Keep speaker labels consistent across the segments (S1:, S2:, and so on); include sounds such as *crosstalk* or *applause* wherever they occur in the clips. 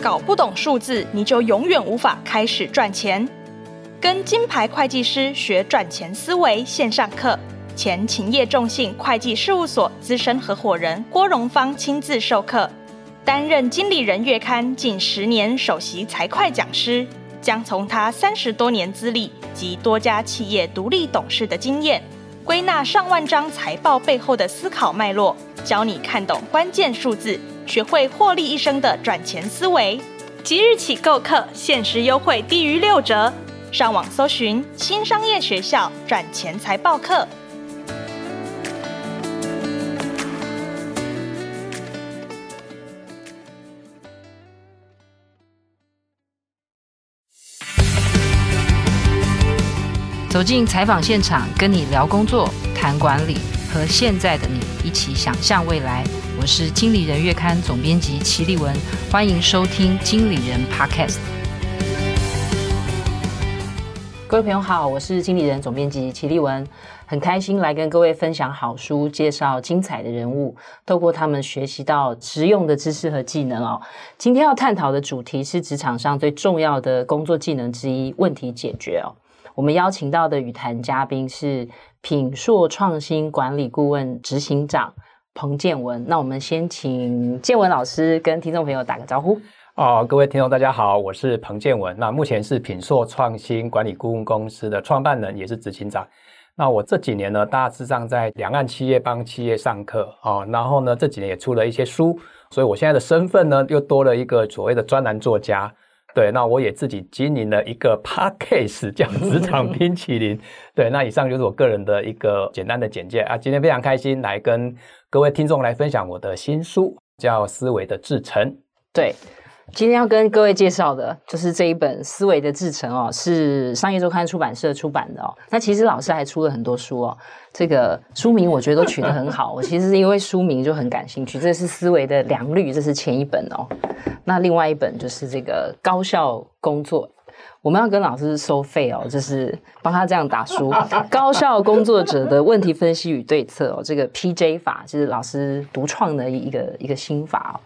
S1: 搞不懂数字，你就永远无法开始赚钱。跟金牌会计师学赚钱思维线上课，前勤业众信会计事务所资深合伙人郭荣芳亲自授课，担任经理人月刊近十年首席财会讲师，将从他三十多年资历及多家企业独立董事的经验，归纳上万张财报背后的思考脉络，教你看懂关键数字，学会获利一生的赚钱思维。即日起购课，限时优惠低于六折。上网搜寻新商业学校赚钱财报课。
S2: 走进采访现场，跟你聊工作、谈管理，和现在的你一起想象未来。我是经理人月刊总编辑齐立文，欢迎收听经理人 Podcast。各位朋友好，我是经理人总编辑齐立文，很开心来跟各位分享好书，介绍精彩的人物，透过他们学习到实用的知识和技能哦。今天要探讨的主题是职场上最重要的工作技能之一——问题解决哦。我们邀请到的语谈嘉宾是品硕创新管理顾问执行长彭建文。那我们先请建文老师跟听众朋友打个招呼。
S3: 哦，各位听众，大家好，我是彭建文。那目前是品硕创新管理顾问公司的创办人，也是执行长。那我这几年呢，大致上在两岸企业帮企业上课哦，然后呢，这几年也出了一些书，所以我现在的身份呢，又多了一个所谓的专栏作家。对，那我也自己经营了一个 Podcast 叫职场冰淇淋。对，那以上就是我个人的一个简单的简介啊。今天非常开心来跟各位听众来分享我的新书，叫《思维的制程》。
S2: 对。今天要跟各位介绍的就是这一本《思维的制程》哦，是商业周刊出版社出版的哦。那其实老师还出了很多书哦，这个书名我觉得都取得很好。*laughs* 我其实是因为书名就很感兴趣。这是《思维的良率》，这是前一本哦。那另外一本就是这个高效工作，我们要跟老师收费哦，就是帮他这样打书《*laughs* 高效工作者的问题分析与对策》哦，这个 PJ 法就是老师独创的一个一个心法哦。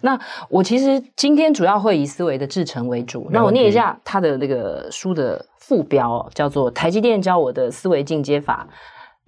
S2: 那我其实今天主要会以思维的制程为主。那我念一下他的那个书的副标，叫做《台积电教我的思维进阶法》，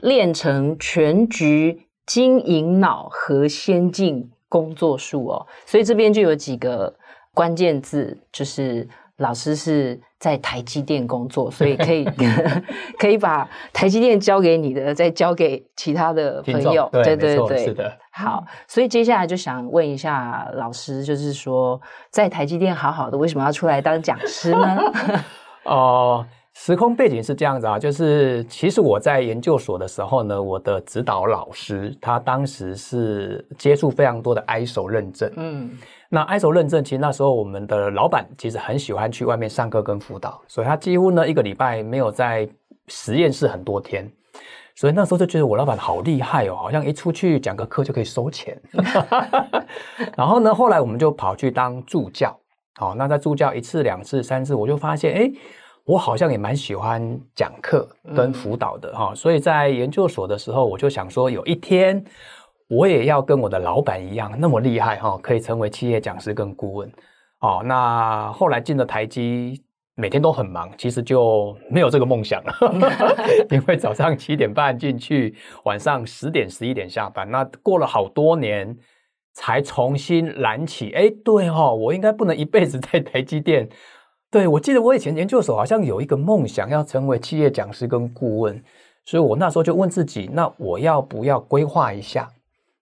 S2: 练成全局经营脑和先进工作术哦。所以这边就有几个关键字，就是。老师是在台积电工作，所以可以 *laughs* 可以把台积电交给你的，再交给其他的朋友。对对对，是的。好，所以接下来就想问一下老师，就是说，在台积电好好的，为什么要出来当讲师呢？*laughs*
S3: 哦、呃，时空背景是这样子啊，就是其实我在研究所的时候呢，我的指导老师他当时是接触非常多的 ISO 认证，嗯。那 ISO 认证，其实那时候我们的老板其实很喜欢去外面上课跟辅导，所以他几乎呢一个礼拜没有在实验室很多天，所以那时候就觉得我老板好厉害哦，好像一出去讲个课就可以收钱。*laughs* 然后呢，后来我们就跑去当助教，好，那在助教一次、两次、三次，我就发现，哎，我好像也蛮喜欢讲课跟辅导的哈，所以在研究所的时候，我就想说有一天。我也要跟我的老板一样那么厉害哈，可以成为企业讲师跟顾问。哦，那后来进了台积，每天都很忙，其实就没有这个梦想了。*laughs* 因为早上七点半进去，晚上十点十一点下班。那过了好多年，才重新燃起。哎，对哈，我应该不能一辈子在台积电。对，我记得我以前研究所好像有一个梦想，要成为企业讲师跟顾问。所以我那时候就问自己，那我要不要规划一下？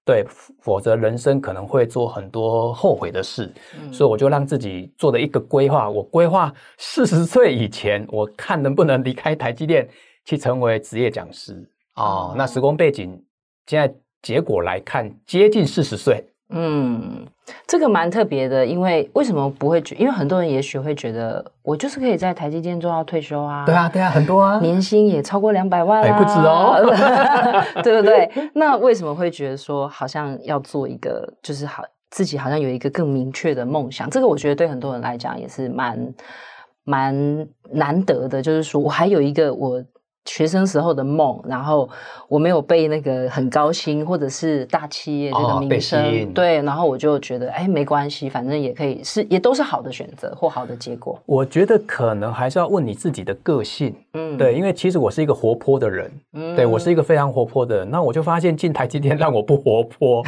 S3: 对，否则人生可能会做很多后悔的事，嗯、所以我就让自己做了一个规划。我规划四十岁以前，我看能不能离开台积电，去成为职业讲师。哦，那时光背景，现在结果来看，接近四十岁。
S2: 嗯，这个蛮特别的，因为为什么不会觉？因为很多人也许会觉得，我就是可以在台积电做到退休啊。
S3: 对啊，对啊，很多啊，
S2: 年薪也超过两百万啊，
S3: 还不止
S2: 哦，*laughs* *laughs* 对不对？那为什么会觉得说，好像要做一个，就是好自己好像有一个更明确的梦想？这个我觉得对很多人来讲也是蛮蛮难得的，就是说我还有一个我。学生时候的梦，然后我没有被那个很高薪或者是大企业这个名声，哦、对，然后我就觉得哎，没关系，反正也可以是，也都是好的选择或好的结果。
S3: 我觉得可能还是要问你自己的个性，嗯，对，因为其实我是一个活泼的人，嗯，对我是一个非常活泼的人，那我就发现进台积电让我不活泼，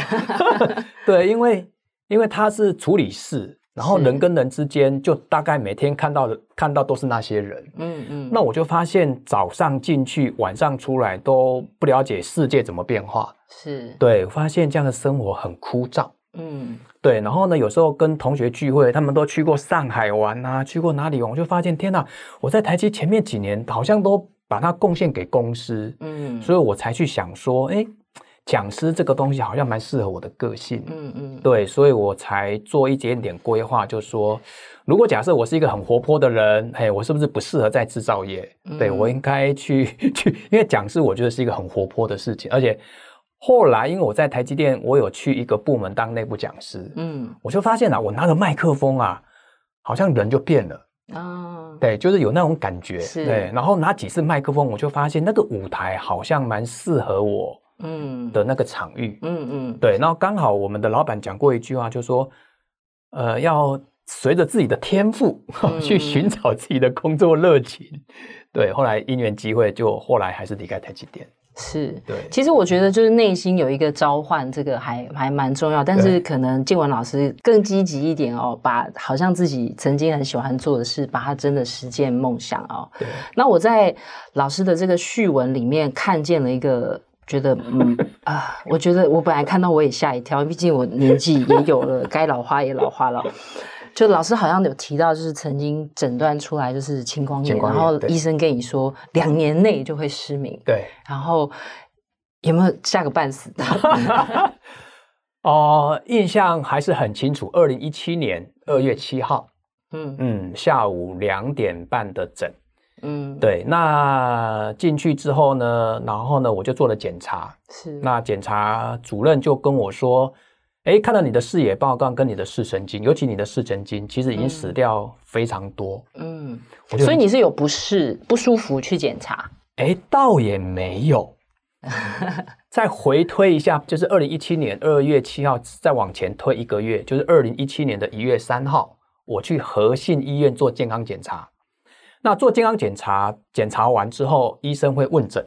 S3: *laughs* 对，因为因为他是处理事。然后人跟人之间，就大概每天看到的看到都是那些人，嗯嗯。那我就发现早上进去，晚上出来都不了解世界怎么变化，
S2: 是
S3: 对。发现这样的生活很枯燥，嗯，对。然后呢，有时候跟同学聚会，他们都去过上海玩啊，去过哪里玩，我就发现天哪，我在台积前面几年好像都把它贡献给公司，嗯，所以我才去想说，哎。讲师这个东西好像蛮适合我的个性，嗯嗯，对，所以我才做一点点规划，就是说，如果假设我是一个很活泼的人，嘿，我是不是不适合在制造业？嗯、对，我应该去 *laughs* 去，因为讲师我觉得是一个很活泼的事情，而且后来因为我在台积电，我有去一个部门当内部讲师，嗯，我就发现啊，我拿了麦克风啊，好像人就变了。啊，哦、对，就是有那种感觉，是。对，然后拿几次麦克风，我就发现那个舞台好像蛮适合我。嗯的那个场域，嗯嗯，对，然后刚好我们的老板讲过一句话，就是说，呃，要随着自己的天赋、嗯、*laughs* 去寻找自己的工作热情。对，后来因缘机会，就后来还是离开台积电。
S2: 是，对。其实我觉得就是内心有一个召唤，这个还还蛮重要。但是可能静文老师更积极一点哦，把好像自己曾经很喜欢做的事，把它真的实践梦想哦。对。那我在老师的这个序文里面看见了一个。觉得嗯 *laughs* 啊，我觉得我本来看到我也吓一跳，毕竟我年纪也有了，该老花也老花了。就老师好像有提到，就是曾经诊断出来就是青光眼，然后医生跟你说对两年内就会失明。对，然后有没有吓个半死的？*laughs*
S3: 哦、呃，印象还是很清楚，二零一七年二月七号，嗯嗯，下午两点半的诊。嗯，对，那进去之后呢，然后呢，我就做了检查。是，那检查主任就跟我说，哎，看到你的视野报告跟你的视神经，尤其你的视神经，其实已经死掉非常多。嗯，
S2: 所以你是有不适、不舒服去检查？
S3: 哎，倒也没有。*laughs* 再回推一下，就是二零一七年二月七号，再往前推一个月，就是二零一七年的一月三号，我去和信医院做健康检查。那做健康检查，检查完之后，医生会问诊。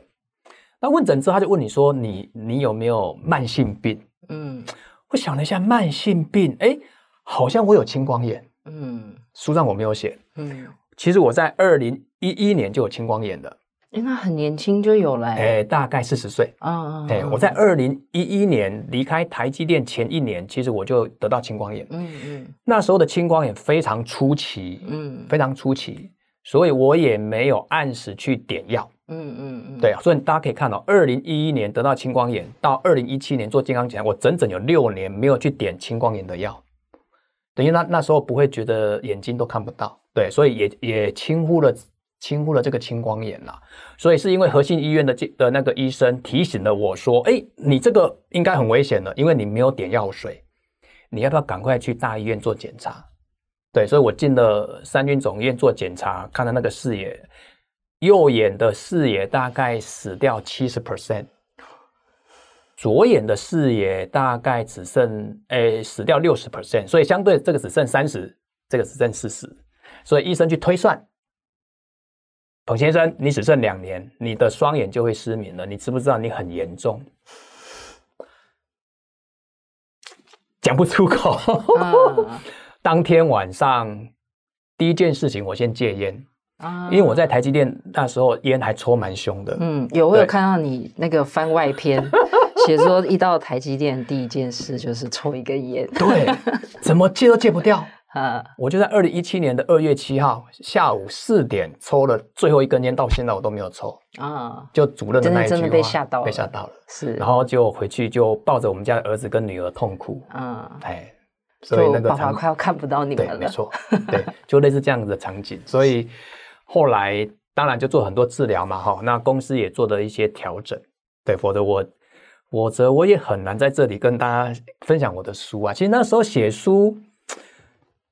S3: 那问诊之后，他就问你说你：“你你有没有慢性病？”嗯，我想了一下，慢性病，哎，好像我有青光眼。嗯，书上我没有写。嗯，其实我在二零一一年就有青光眼的。
S2: 哎，那很年轻就有了。哎，
S3: 大概四十岁。啊，哎，我在二零一一年离开台积电前一年，其实我就得到青光眼。嗯嗯，那时候的青光眼非常出奇。嗯，非常初期。所以我也没有按时去点药，嗯嗯嗯，对啊，所以大家可以看到，二零一一年得到青光眼，到二零一七年做健康检查，我整整有六年没有去点青光眼的药，等于那那时候不会觉得眼睛都看不到，对，所以也也轻忽了轻忽了这个青光眼啦。所以是因为和信医院的的那个医生提醒了我说，哎，你这个应该很危险了，因为你没有点药水，你要不要赶快去大医院做检查？对，所以我进了三军总院做检查，看到那个视野，右眼的视野大概死掉七十 percent，左眼的视野大概只剩诶死掉六十 percent，所以相对这个只剩三十，这个只剩四十，所以医生去推算，彭先生，你只剩两年，你的双眼就会失明了，你知不知道你很严重？讲不出口。嗯 *laughs* 当天晚上第一件事情，我先戒烟啊，因为我在台积电那时候烟还抽蛮凶的。嗯，
S2: 有我有看到你那个番外篇，*laughs* 写说一到台积电第一件事就是抽一根烟。
S3: 对，怎么戒都戒不掉 *laughs* 啊！我就在二零一七年的二月七号下午四点抽了最后一根烟，到现在我都没有抽啊。就主任的那一句话，真的被吓到了，被吓到了。是，然后就回去就抱着我们家的儿子跟女儿痛哭啊，哎。
S2: 所以那个爸爸快要看不到你们了。
S3: 对，没错，*laughs* 对，就类似这样子的场景。所以后来当然就做很多治疗嘛，哈。那公司也做了一些调整，对，否则我，否则我也很难在这里跟大家分享我的书啊。其实那时候写书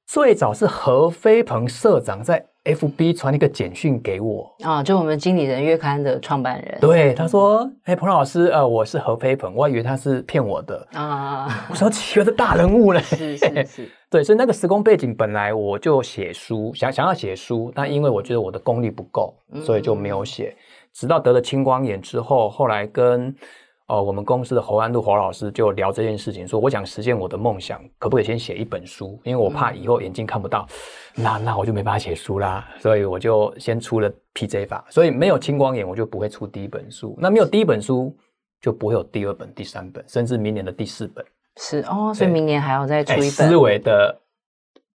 S3: 最早是何飞鹏社长在 FB 传一个简讯给我
S2: 啊，就我们经理人月刊的创办人。
S3: 对，他说：“哎、欸，彭老师，呃，我是何飞鹏，我还以为他是骗我的
S2: 啊。*laughs* ”我
S3: 说：“奇怪的大人物嘞。”
S2: 是是是，*laughs*
S3: 对，所以那个时空背景本来我就写书，想想要写书，但因为我觉得我的功力不够，所以就没有写。嗯、直到得了青光眼之后，后来跟。哦，我们公司的侯安路侯老师就聊这件事情，说我想实现我的梦想，可不可以先写一本书？因为我怕以后眼睛看不到，嗯、那那我就没办法写书啦。所以我就先出了 PJ 法，所以没有青光眼，我就不会出第一本书。那没有第一本书，就不会有第二本、第三本，甚至明年的第四本。
S2: 是哦，所以明年还要再出一本。
S3: 思维的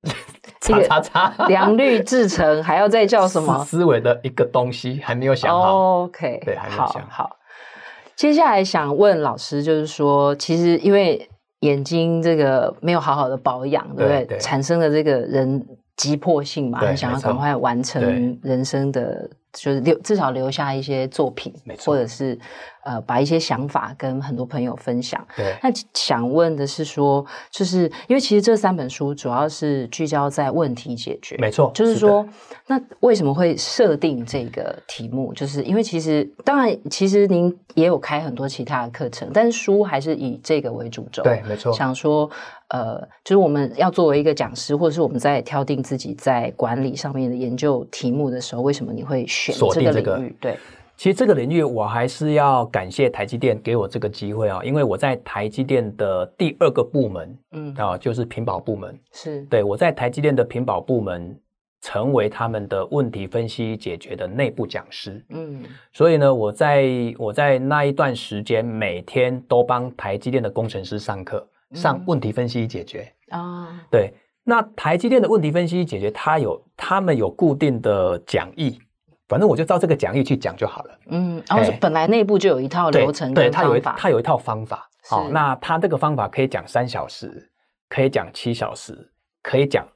S3: *laughs* 叉叉叉，
S2: 良率制成还要再叫什么？
S3: 思维的一个东西还没有想好。
S2: 哦、OK，
S3: 对，还没有想
S2: 好。好接下来想问老师，就是说，其实因为眼睛这个没有好好的保养，对不对？对产生了这个人急迫性嘛，很想要赶快完成人生的。就是留至少留下一些作品，没错，或者是呃把一些想法跟很多朋友分享。
S3: 对，
S2: 那想问的是说，就是因为其实这三本书主要是聚焦在问题解决，
S3: 没错。
S2: 就是说，是那为什么会设定这个题目？就是因为其实当然，其实您也有开很多其他的课程，但是书还是以这个为主轴。
S3: 对，没错。
S2: 想说。呃，就是我们要作为一个讲师，或者是我们在挑定自己在管理上面的研究题目的时候，为什么你会选这个领域？对，
S3: 其实这个领域我还是要感谢台积电给我这个机会啊，因为我在台积电的第二个部门，嗯。啊，就是屏保部门，
S2: 是。
S3: 对我在台积电的屏保部门成为他们的问题分析解决的内部讲师，嗯，所以呢，我在我在那一段时间每天都帮台积电的工程师上课。上问题分析解决啊，嗯、对，那台积电的问题分析解决，它有他们有固定的讲义，反正我就照这个讲义去讲就好了。嗯，
S2: 然后本来内部就有一套流程对，对，它
S3: 有一它有一套方法。好、哦，那它这个方法可以讲三小时，可以讲七小时，可以讲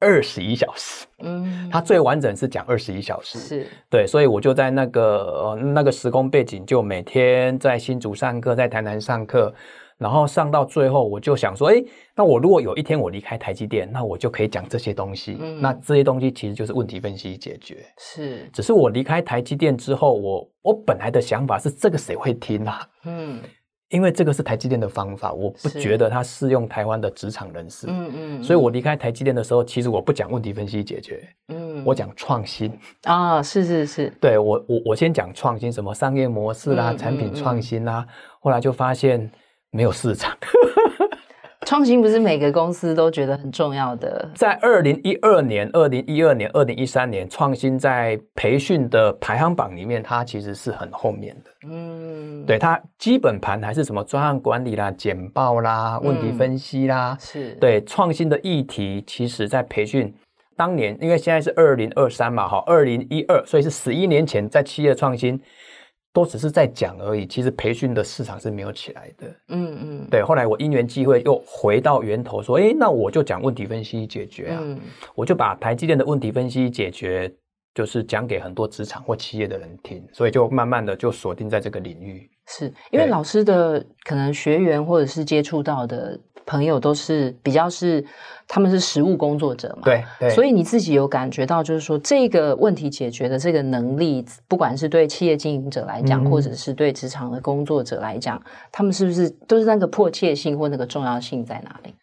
S3: 二十一小时。嗯，它最完整是讲二十一小时。是，对，所以我就在那个呃那个时空背景，就每天在新竹上课，在台南上课。然后上到最后，我就想说，哎，那我如果有一天我离开台积电，那我就可以讲这些东西。嗯，那这些东西其实就是问题分析解决。
S2: 是，
S3: 只是我离开台积电之后，我我本来的想法是这个谁会听啊？嗯，*laughs* 因为这个是台积电的方法，我不觉得它适用台湾的职场人士。嗯嗯，所以我离开台积电的时候，其实我不讲问题分析解决。嗯，我讲创新。
S2: 啊，是是是，*laughs*
S3: 对我我我先讲创新，什么商业模式啦、产品创新啦，后来就发现。没有市场，*laughs*
S2: 创新不是每个公司都觉得很重要的。
S3: 在二零一二年、二零一二年、二零一三年，创新在培训的排行榜里面，它其实是很后面的。嗯，对，它基本盘还是什么专案管理啦、简报啦、问题分析啦，嗯、是对创新的议题。其实，在培训当年，因为现在是二零二三嘛，哈，二零一二，所以是十一年前在企业创新。都只是在讲而已，其实培训的市场是没有起来的。嗯嗯，对。后来我因缘机会又回到源头，说：“诶，那我就讲问题分析解决啊！”嗯、我就把台积电的问题分析解决，就是讲给很多职场或企业的人听，所以就慢慢的就锁定在这个领域。
S2: 是因为老师的可能学员或者是接触到的。朋友都是比较是，他们是实务工作者嘛，
S3: 对，对，
S2: 所以你自己有感觉到，就是说这个问题解决的这个能力，不管是对企业经营者来讲，嗯、或者是对职场的工作者来讲，他们是不是都是那个迫切性或那个重要性在哪里？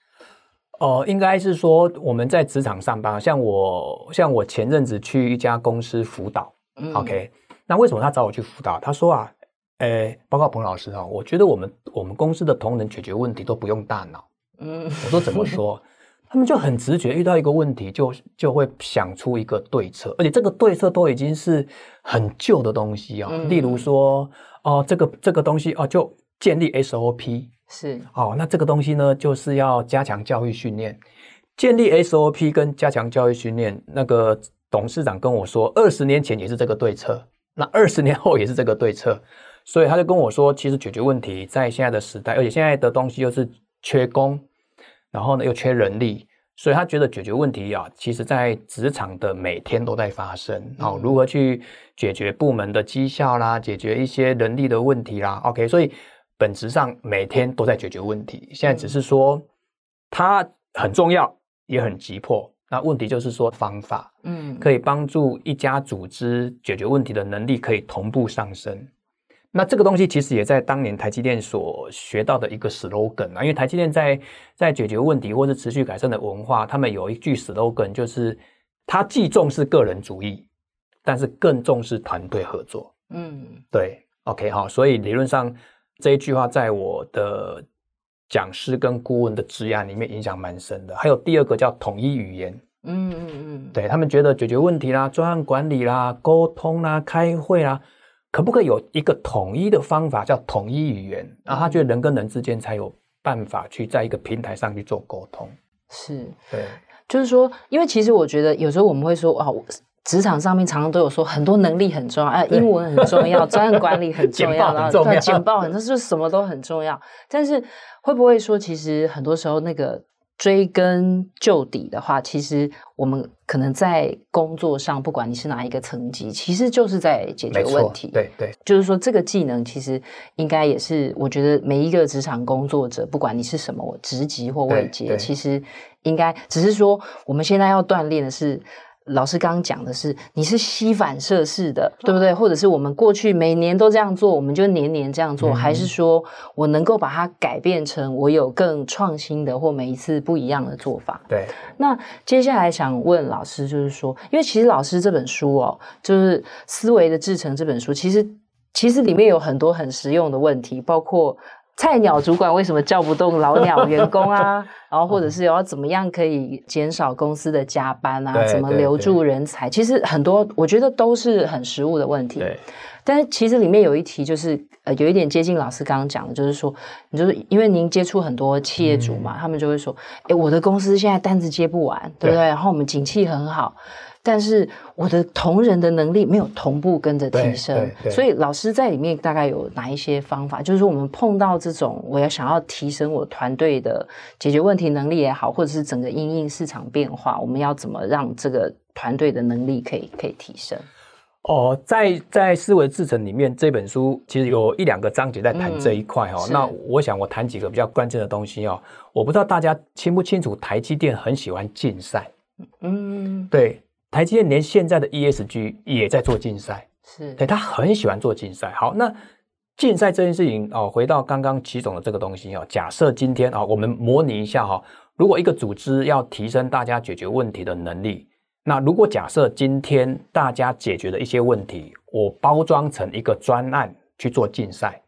S3: 哦、呃，应该是说我们在职场上班，像我，像我前阵子去一家公司辅导、嗯、，OK，那为什么他找我去辅导？他说啊，诶，报告彭老师啊，我觉得我们我们公司的同仁解决问题都不用大脑。嗯，我说怎么说？*laughs* 他们就很直觉，遇到一个问题就就会想出一个对策，而且这个对策都已经是很旧的东西啊、哦。嗯、例如说，哦，这个这个东西哦，就建立 SOP
S2: 是
S3: 哦，那这个东西呢，就是要加强教育训练。建立 SOP 跟加强教育训练，那个董事长跟我说，二十年前也是这个对策，那二十年后也是这个对策，所以他就跟我说，其实解决问题在现在的时代，而且现在的东西又是。缺工，然后呢又缺人力，所以他觉得解决问题啊，其实在职场的每天都在发生。哦如何去解决部门的绩效啦，解决一些人力的问题啦，OK，所以本质上每天都在解决问题。现在只是说它很重要，也很急迫，那问题就是说方法，嗯，可以帮助一家组织解决问题的能力可以同步上升。那这个东西其实也在当年台积电所学到的一个 slogan 啊，因为台积电在在解决问题或是持续改善的文化，他们有一句 slogan 就是，他既重视个人主义，但是更重视团队合作。嗯，对，OK 好，所以理论上这一句话在我的讲师跟顾问的职涯里面影响蛮深的。还有第二个叫统一语言，嗯嗯嗯，对，他们觉得解决问题啦、专案管理啦、沟通啦、开会啦，可不可以有一个统一的方法叫统一语言？然后他觉得人跟人之间才有办法去在一个平台上去做沟通。
S2: 是，
S3: 对，
S2: 就是说，因为其实我觉得有时候我们会说啊。职场上面常常都有说很多能力很重要，哎，英文很重要，*laughs* 专案管理很重要，然后对，简报很，就是什么都很重要。但是会不会说，其实很多时候那个追根究底的话，其实我们可能在工作上，不管你是哪一个层级，其实就是在解决问题。
S3: 对对，
S2: 就是说这个技能其实应该也是，我觉得每一个职场工作者，不管你是什么职级或位阶，其实应该只是说我们现在要锻炼的是。老师刚刚讲的是，你是吸反射式的，对不对？或者是我们过去每年都这样做，我们就年年这样做，嗯、还是说我能够把它改变成我有更创新的或每一次不一样的做法？
S3: 对。
S2: 那接下来想问老师，就是说，因为其实老师这本书哦，就是《思维的制成》这本书，其实其实里面有很多很实用的问题，包括。菜鸟主管为什么叫不动老鸟员工啊？*laughs* 然后或者是要怎么样可以减少公司的加班啊？怎么留住人才？其实很多我觉得都是很实务的问题。对。但是其实里面有一题就是呃有一点接近老师刚刚讲的，就是说你就是因为您接触很多企业主嘛，嗯、他们就会说，诶，我的公司现在单子接不完，对不对？对，然后我们景气很好。但是我的同仁的能力没有同步跟着提升，所以老师在里面大概有哪一些方法？就是说我们碰到这种我要想要提升我团队的解决问题能力也好，或者是整个因应市场变化，我们要怎么让这个团队的能力可以可以提升？
S3: 哦，在在思维制程里面这本书其实有一两个章节在谈这一块哦。嗯、那我想我谈几个比较关键的东西哦。我不知道大家清不清楚，台积电很喜欢竞赛。嗯，对。台积电连现在的 ESG 也在做竞赛，是对，他很喜欢做竞赛。好，那竞赛这件事情哦，回到刚刚齐总的这个东西哦，假设今天啊、哦，我们模拟一下哈、哦，如果一个组织要提升大家解决问题的能力，那如果假设今天大家解决的一些问题，我包装成一个专案去做竞赛，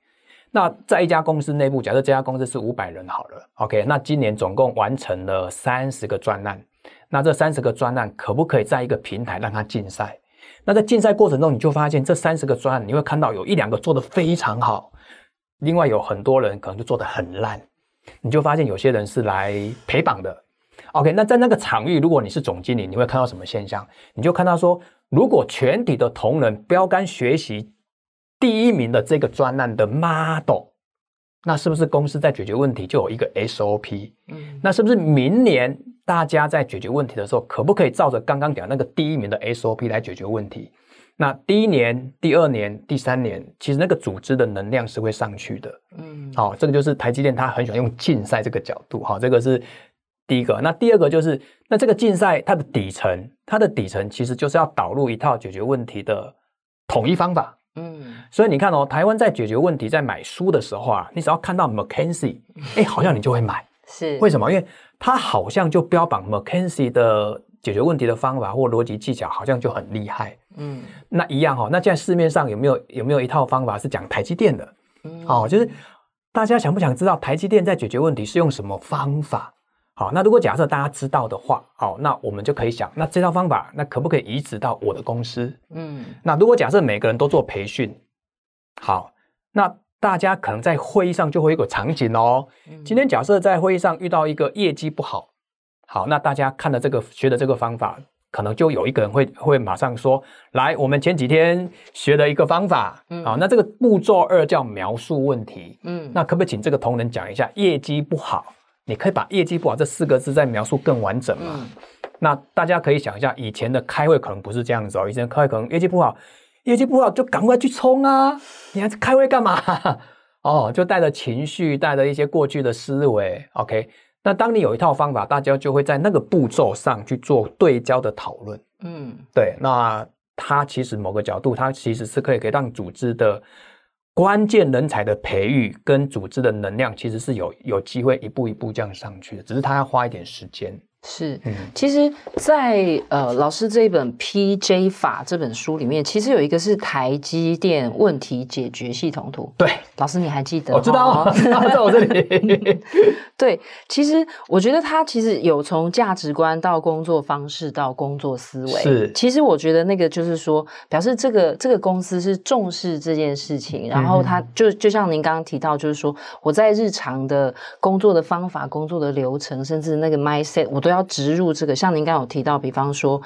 S3: 那在一家公司内部，假设这家公司是五百人好了，OK，那今年总共完成了三十个专案。那这三十个专案可不可以在一个平台让它竞赛？那在竞赛过程中，你就发现这三十个专案，你会看到有一两个做得非常好，另外有很多人可能就做得很烂，你就发现有些人是来陪绑的。OK，那在那个场域，如果你是总经理，你会看到什么现象？你就看到说，如果全体的同仁标杆学习第一名的这个专案的 model，那是不是公司在解决问题就有一个 SOP？嗯，那是不是明年？大家在解决问题的时候，可不可以照着刚刚讲那个第一名的 SOP 来解决问题？那第一年、第二年、第三年，其实那个组织的能量是会上去的。嗯，好，这个就是台积电他很喜欢用竞赛这个角度。好，这个是第一个。那第二个就是，那这个竞赛它的底层，它的底层其实就是要导入一套解决问题的统一方法。嗯，所以你看哦，台湾在解决问题，在买书的时候啊，你只要看到 McKinsey，哎，好像你就会买。*laughs* 是为什么？因为它好像就标榜 McKinsey 的解决问题的方法或逻辑技巧，好像就很厉害。嗯，那一样哈、哦。那现在市面上有没有有没有一套方法是讲台积电的？嗯，哦，就是大家想不想知道台积电在解决问题是用什么方法？好，那如果假设大家知道的话，好，那我们就可以想，那这套方法那可不可以移植到我的公司？嗯，那如果假设每个人都做培训，好，那。大家可能在会议上就会有一个场景哦。今天假设在会议上遇到一个业绩不好，好，那大家看了这个学的这个方法，可能就有一个人会会马上说：“来，我们前几天学的一个方法，嗯好，那这个步骤二叫描述问题。嗯，那可不可以请这个同仁讲一下业绩不好？你可以把业绩不好这四个字再描述更完整嘛？那大家可以想一下，以前的开会可能不是这样子哦，以前的开会可能业绩不好。”业绩不好就赶快去冲啊！你还开会干嘛？*laughs* 哦，就带着情绪，带着一些过去的思维。OK，那当你有一套方法，大家就会在那个步骤上去做对焦的讨论。嗯，对。那它其实某个角度，它其实是可以可以让组织的关键人才的培育跟组织的能量，其实是有有机会一步一步这样上去的，只是他要花一点时间。
S2: 是，其实在，在呃老师这一本 PJ 法这本书里面，其实有一个是台积电问题解决系统图。
S3: 对，
S2: 老师你还记得？
S3: 我知道，*laughs* 在我这里。*laughs*
S2: 对，其实我觉得他其实有从价值观到工作方式到工作思维。
S3: 是，
S2: 其实我觉得那个就是说，表示这个这个公司是重视这件事情，然后他就就像您刚刚提到，就是说我在日常的工作的方法、工作的流程，甚至那个 mindset，我都要。要植入这个，像您刚刚有提到，比方说，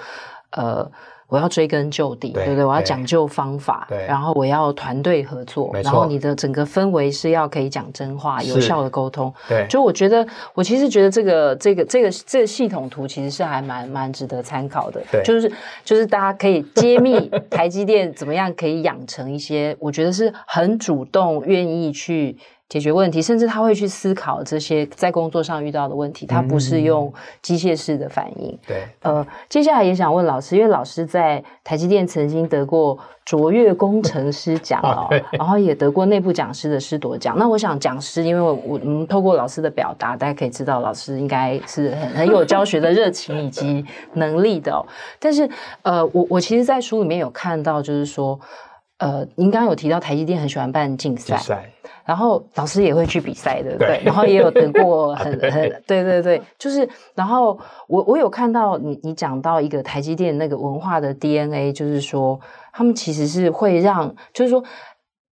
S2: 呃，我要追根究底，对，对不对？我要讲究方法，对，然后我要团队合作，然后你的整个氛围是要可以讲真话、有效的沟通。对，就我觉得，我其实觉得这个这个这个这个系统图其实是还蛮蛮值得参考的。对，就是就是大家可以揭秘台积电怎么样可以养成一些，我觉得是很主动愿意去。解决问题，甚至他会去思考这些在工作上遇到的问题，他不是用机械式的反应。
S3: 对、
S2: 嗯，呃，接下来也想问老师，因为老师在台积电曾经得过卓越工程师奖 *laughs* 哦，然后也得过内部讲师的师铎奖。那我想讲师，因为我我们透过老师的表达，大家可以知道老师应该是很很有教学的热情以及能力的哦。但是，呃，我我其实，在书里面有看到，就是说，呃，您刚刚有提到台积电很喜欢办竞赛。然后老师也会去比赛，对不对？对，然后也有得过很 *laughs* 很对对对，就是然后我我有看到你你讲到一个台积电那个文化的 DNA，就是说他们其实是会让，就是说。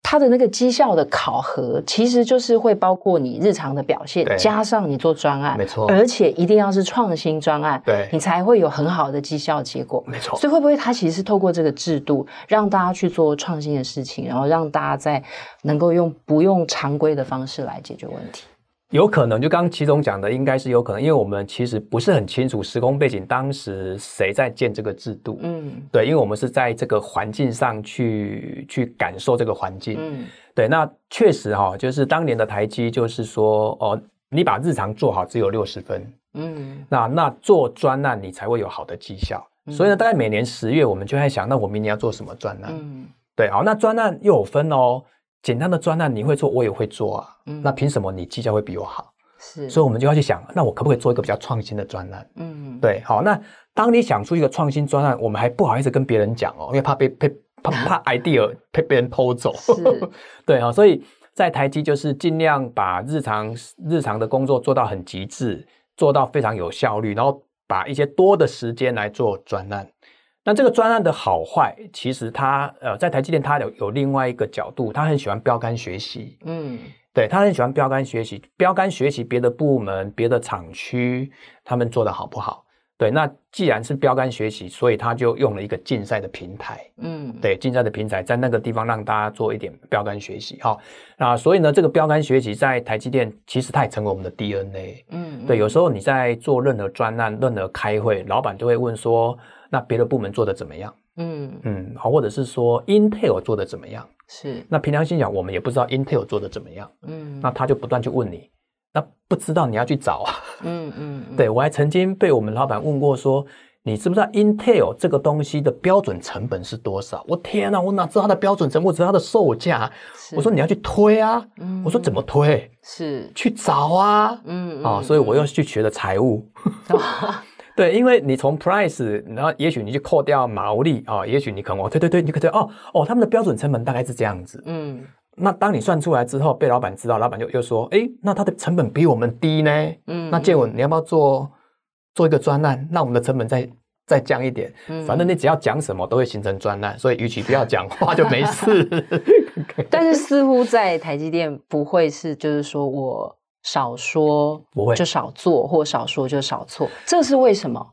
S2: 他的那个绩效的考核，其实就是会包括你日常的表现，加上你做专案，没错，而且一定要是创新专案，对，你才会有很好的绩效结果，没错。所以会不会他其实是透过这个制度，让大家去做创新的事情，然后让大家在能够用不用常规的方式来解决问题？
S3: 有可能，就刚刚齐总讲的，应该是有可能，因为我们其实不是很清楚时空背景，当时谁在建这个制度？嗯，对，因为我们是在这个环境上去去感受这个环境。嗯，对，那确实哈、哦，就是当年的台积，就是说，哦，你把日常做好只有六十分。嗯，那那做专案你才会有好的绩效。嗯、所以呢，大概每年十月，我们就在想，那我明年要做什么专案？嗯，对，好，那专案又有分哦。简单的专案你会做，我也会做啊。嗯，那凭什么你绩效会比我好？是，所以我们就要去想，那我可不可以做一个比较创新的专案？嗯，对，好。那当你想出一个创新专案，我们还不好意思跟别人讲哦，因为怕被被怕怕 idea 被别人偷走。是，*laughs* 对啊。所以在台积就是尽量把日常日常的工作做到很极致，做到非常有效率，然后把一些多的时间来做专案。那这个专案的好坏，其实他呃，在台积电，他有有另外一个角度，他很喜欢标杆学习。嗯，对，他很喜欢标杆学习，标杆学习别的部门、别的厂区他们做的好不好？对，那既然是标杆学习，所以他就用了一个竞赛的平台。嗯，对，竞赛的平台在那个地方让大家做一点标杆学习。好，那所以呢，这个标杆学习在台积电其实它也成为我们的 DNA。嗯，对，有时候你在做任何专案、任何开会，老板就会问说。那别的部门做的怎么样？嗯嗯，好，或者是说 Intel 做的怎么样？是。那凭良心讲，我们也不知道 Intel 做的怎么样。嗯。那他就不断去问你，那不知道你要去找啊。嗯嗯。*laughs* 对，我还曾经被我们老板问过，说你知不知道 Intel 这个东西的标准成本是多少？我天哪，我哪知道它的标准成本？我知道它的售价。我说你要去推啊。嗯。我说怎么推？是。去找啊。嗯。啊，所以我又去学了财务。*laughs* *laughs* 对，因为你从 price，然后也许你就扣掉毛利啊、哦，也许你可能哦，对对对，你可能哦哦，他们的标准成本大概是这样子。嗯，那当你算出来之后，被老板知道，老板就又说，哎，那他的成本比我们低呢。嗯，那建文，你要不要做做一个专案，让我们的成本再再降一点？嗯，反正你只要讲什么都会形成专案，所以与其不要讲话就没事。*laughs* *laughs*
S2: 但是似乎在台积电不会是，就是说我。少说不会就少做，或少说就少错，这是为什么？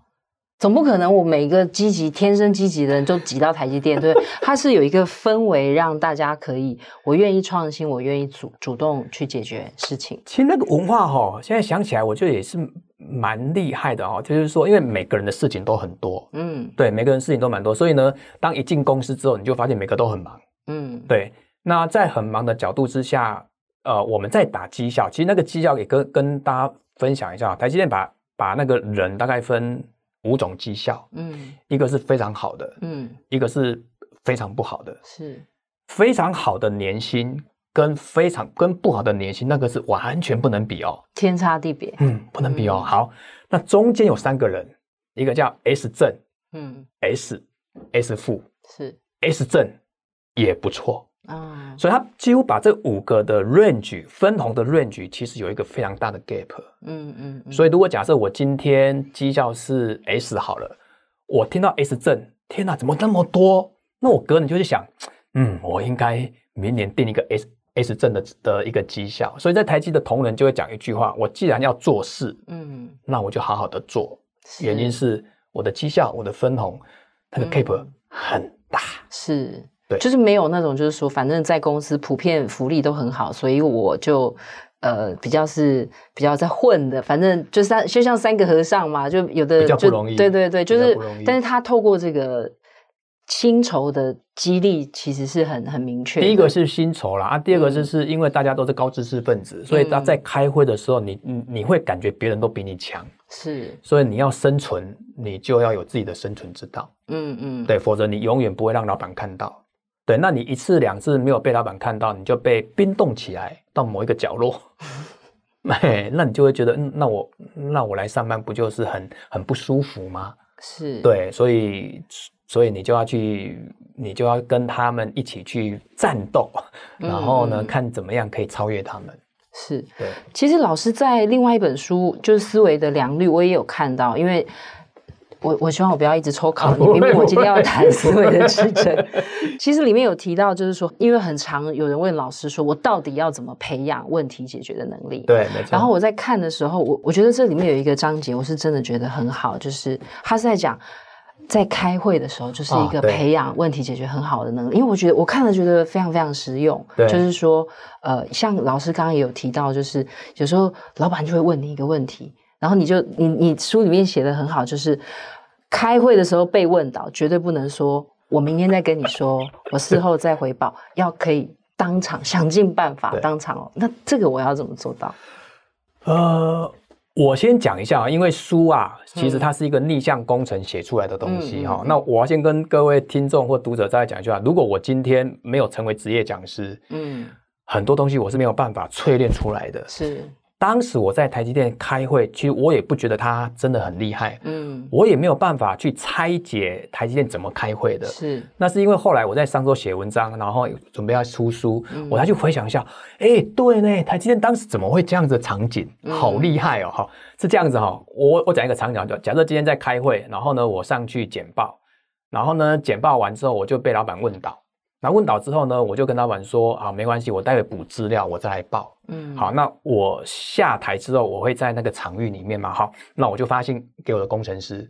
S2: 总不可能我每个积极、天生积极的人都挤到台积电，对？它是有一个氛围，让大家可以，我愿意创新，我愿意主主动去解决事情。
S3: 其实那个文化哈，现在想起来，我觉得也是蛮厉害的哦。就是说，因为每个人的事情都很多，嗯，对，每个人事情都蛮多，所以呢，当一进公司之后，你就发现每个都很忙，嗯，对。那在很忙的角度之下。呃，我们在打绩效，其实那个绩效也跟跟大家分享一下，台积电把把那个人大概分五种绩效，嗯，一个是非常好的，嗯，一个是非常不好的，
S2: 是
S3: 非常好的年薪跟非常跟不好的年薪，那个是完全不能比哦，
S2: 天差地别，
S3: 嗯，不能比哦。嗯、好，那中间有三个人，一个叫 S 正，嗯，S S 负是 S 正也不错。啊，oh. 所以他几乎把这五个的 range 分红的 range 其实有一个非常大的 gap。嗯嗯。所以如果假设我今天绩效是 S 好了，我听到 S 正，天哪，怎么那么多？那我个人就去想，嗯，我应该明年定一个 S S 正的的一个绩效。所以在台积的同仁就会讲一句话：我既然要做事，嗯，那我就好好的做。原因是我的绩效，我的分红，它的 gap 很大。
S2: 是。对。就是没有那种，就是说，反正在公司普遍福利都很好，所以我就呃比较是比较在混的，反正就三就像三个和尚嘛，就有的就对对对，就是，但是他透过这个薪酬的激励，其实是很很明确。
S3: 第一个是薪酬啦，啊，第二个就是因为大家都是高知识分子，嗯、所以他在开会的时候，你你你会感觉别人都比你强，
S2: 是，
S3: 所以你要生存，你就要有自己的生存之道，嗯嗯，对，否则你永远不会让老板看到。对，那你一次两次没有被老板看到，你就被冰冻起来到某一个角落，*laughs* 哎，那你就会觉得，嗯，那我那我来上班不就是很很不舒服吗？
S2: 是，
S3: 对，所以所以你就要去，你就要跟他们一起去战斗，然后呢，嗯、看怎么样可以超越他们。
S2: 是，对。其实老师在另外一本书，就是思维的良率，我也有看到，因为。我我希望我不要一直抽考 *laughs* 你，明明我今天要谈思维的制程。其实里面有提到，就是说，因为很常有人问老师说，我到底要怎么培养问题解决的能力？
S3: 对，没错。
S2: 然后我在看的时候，我我觉得这里面有一个章节，我是真的觉得很好，就是他是在讲，在开会的时候，就是一个培养问题解决很好的能力。因为我觉得我看了觉得非常非常实用。对，就是说，呃，像老师刚刚也有提到，就是有时候老板就会问你一个问题。然后你就你你书里面写的很好，就是开会的时候被问到，绝对不能说我明天再跟你说，我事后再回报，要可以当场想尽办法当场哦。那这个我要怎么做到？
S3: 呃，我先讲一下啊，因为书啊，其实它是一个逆向工程写出来的东西哈。嗯、那我要先跟各位听众或读者再讲一句话：如果我今天没有成为职业讲师，嗯，很多东西我是没有办法淬炼出来的。
S2: 是。
S3: 当时我在台积电开会，其实我也不觉得他真的很厉害，嗯，我也没有办法去拆解台积电怎么开会的，
S2: 是，
S3: 那是因为后来我在上周写文章，然后准备要出书，嗯、我才去回想一下，哎，对呢，台积电当时怎么会这样子的场景，好厉害哦，哈、嗯，是这样子哈、哦，我我讲一个场景，就假设今天在开会，然后呢，我上去简报，然后呢，简报完之后，我就被老板问到。那问倒之后呢，我就跟老板说啊，没关系，我待会补资料，我再来报。嗯，好，那我下台之后，我会在那个场域里面嘛，好，那我就发信给我的工程师，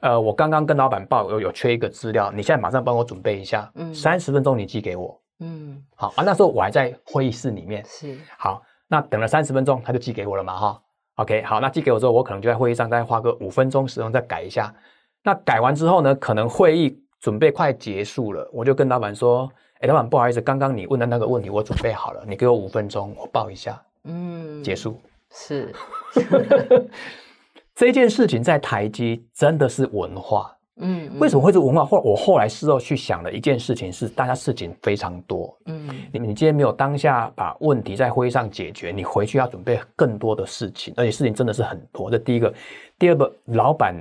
S3: 呃，我刚刚跟老板报有有缺一个资料，你现在马上帮我准备一下，嗯，三十分钟你寄给我，嗯，好啊，那时候我还在会议室里面，
S2: 是，
S3: 好，那等了三十分钟，他就寄给我了嘛，哈，OK，好，那寄给我之后，我可能就在会议上再花个五分钟十分钟再改一下，那改完之后呢，可能会议。准备快结束了，我就跟老板说：“哎，老板，不好意思，刚刚你问的那个问题我准备好了，你给我五分钟，我报一下。”嗯，结束。
S2: 是，*laughs*
S3: 这件事情在台积真的是文化。嗯，为什么会是文化？或我后来事后去想了一件事情是，大家事情非常多。嗯，你你今天没有当下把问题在会议上解决，你回去要准备更多的事情，而且事情真的是很多。这第一个，第二个，老板。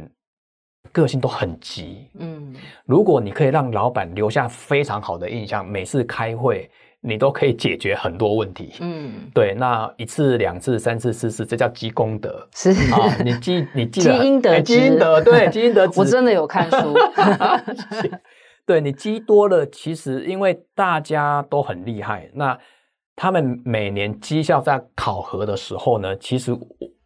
S3: 个性都很急，嗯，如果你可以让老板留下非常好的印象，每次开会你都可以解决很多问题，嗯，对，那一次、两次、三次、四次，这叫积功德，
S2: 是。
S3: 啊，你积 *laughs* 你积
S2: 积阴德，
S3: 积阴德，对，*laughs* 积阴德，
S2: 我真的有看书，*laughs*
S3: 对，你积多了，其实因为大家都很厉害，那他们每年绩效在考核的时候呢，其实。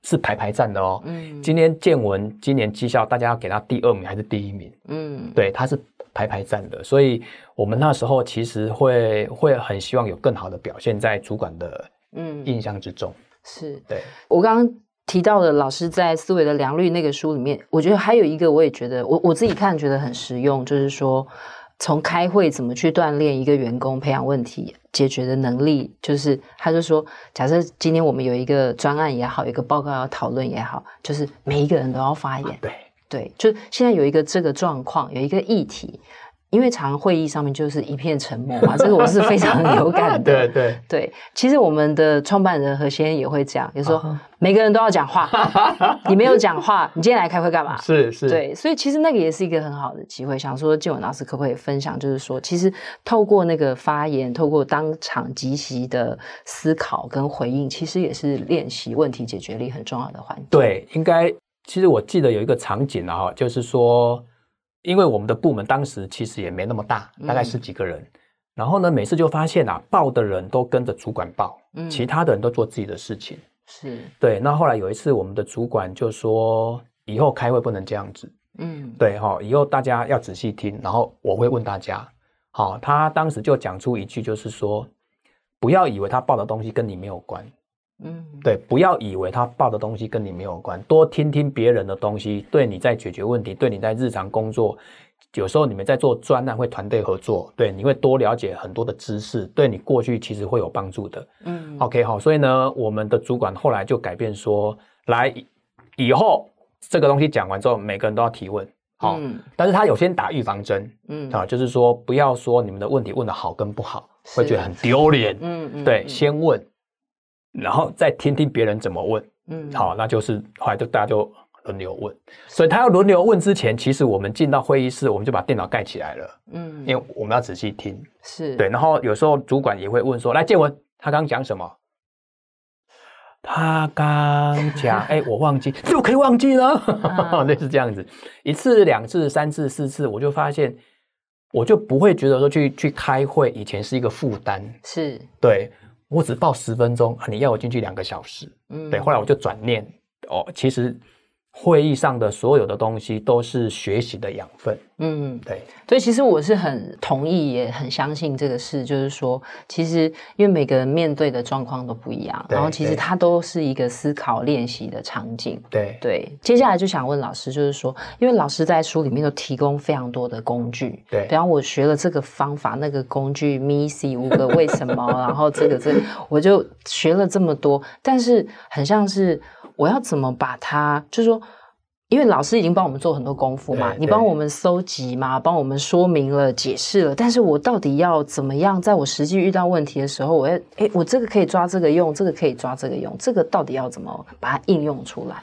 S3: 是排排站的哦。嗯，今天建文今年绩效，大家要给他第二名还是第一名？嗯，对，他是排排站的，所以我们那时候其实会会很希望有更好的表现在主管的嗯印象之中。嗯、
S2: 是，
S3: 对。
S2: 我刚刚提到的老师在思维的良率那个书里面，我觉得还有一个，我也觉得我我自己看觉得很实用，就是说。从开会怎么去锻炼一个员工培养问题解决的能力，就是他就说，假设今天我们有一个专案也好，一个报告要讨论也好，就是每一个人都要发言。啊、
S3: 对
S2: 对，就现在有一个这个状况，有一个议题。因为常会议上面就是一片沉默嘛，这个我是非常 *laughs* 有感的。
S3: 对对
S2: 对，其实我们的创办人何先生也会这样，就是说每个人都要讲话，*laughs* 你没有讲话，你今天来开会干嘛？
S3: 是是，
S2: 对，所以其实那个也是一个很好的机会。想说建文老师可不可以分享，就是说，其实透过那个发言，透过当场即席的思考跟回应，其实也是练习问题解决力很重要的环节。
S3: 对，应该其实我记得有一个场景啊，就是说。因为我们的部门当时其实也没那么大，大概十几个人。嗯、然后呢，每次就发现啊，报的人都跟着主管报，嗯、其他的人都做自己的事情。
S2: 是
S3: 对。那后来有一次，我们的主管就说，以后开会不能这样子。嗯，对哈、哦，以后大家要仔细听。然后我会问大家，好、哦，他当时就讲出一句，就是说，不要以为他报的东西跟你没有关。嗯，对，不要以为他报的东西跟你没有关，多听听别人的东西，对你在解决问题，对你在日常工作，有时候你们在做专案会团队合作，对，你会多了解很多的知识，对你过去其实会有帮助的。嗯，OK，好，所以呢，我们的主管后来就改变说，来以后这个东西讲完之后，每个人都要提问，好，嗯，但是他有先打预防针，嗯，啊，就是说不要说你们的问题问的好跟不好，会觉得很丢脸，嗯嗯，对，先问。然后再听听别人怎么问，嗯，好，那就是后来就大家就轮流问，所以他要轮流问之前，其实我们进到会议室，我们就把电脑盖起来了，嗯，因为我们要仔细听，是。对，然后有时候主管也会问说，来建文，他刚刚讲什么？他刚讲，哎，我忘记，就可以忘记了，*laughs* 类似这样子，一次、两次、三次、四次，我就发现，我就不会觉得说去去开会以前是一个负担，是。对。我只报十分钟，你要我进去两个小时，嗯，对。后来我就转念，哦，其实会议上的所有的东西都是学习的养分。嗯，对，
S2: 所以其实我是很同意，也很相信这个事，就是说，其实因为每个人面对的状况都不一样，然后其实它都是一个思考练习的场景。
S3: 对
S2: 对，接下来就想问老师，就是说，因为老师在书里面都提供非常多的工具，对，比方我学了这个方法，那个工具，MISI 五个为什么，*laughs* 然后这个这个，我就学了这么多，但是很像是我要怎么把它，就是说。因为老师已经帮我们做很多功夫嘛，你帮我们搜集嘛，帮我们说明了、解释了，但是我到底要怎么样，在我实际遇到问题的时候，我要，诶，我这个可以抓这个用，这个可以抓这个用，这个到底要怎么把它应用出来？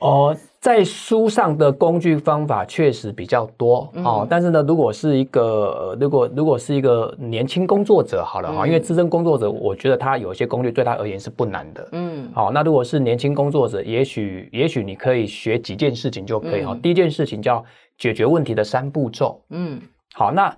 S3: 哦，在书上的工具方法确实比较多，嗯、哦，但是呢，如果是一个如果如果是一个年轻工作者，好了哈，嗯、因为资深工作者，我觉得他有些工具对他而言是不难的，嗯，好，那如果是年轻工作者，也许也许你可以学几件事情就可以哈。嗯、第一件事情叫解决问题的三步骤，嗯，好，那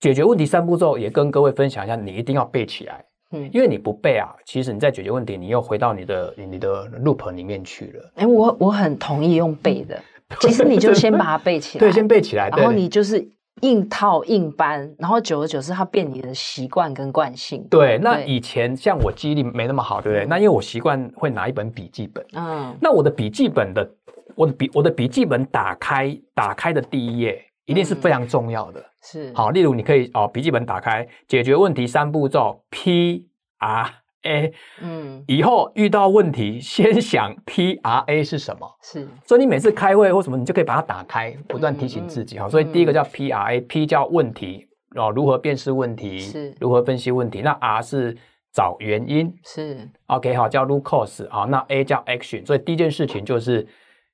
S3: 解决问题三步骤也跟各位分享一下，你一定要背起来。嗯，因为你不背啊，其实你在解决问题，你又回到你的你的 loop 里面去了。
S2: 哎，我我很同意用背的，*laughs* 其实你就先把它背起来，
S3: 对，先背起来，
S2: 然后你就是硬套硬搬，然后久而久之，它变你的习惯跟惯性。
S3: 对，那以前像我记忆力没那么好，对不对？那因为我习惯会拿一本笔记本，嗯，那我的笔记本的我的笔我的笔记本打开打开的第一页一定是非常重要的。是好，例如你可以哦，笔记本打开，解决问题三步骤，P R A，嗯，以后遇到问题先想 P R A 是什么？是，所以你每次开会或什么，你就可以把它打开，不断提醒自己哈。嗯嗯、所以第一个叫 P R A，P 叫问题哦，如何辨识问题？是，如何分析问题？那 R 是找原因，是 OK 好，叫 root cause 好，那 A 叫 action。所以第一件事情就是，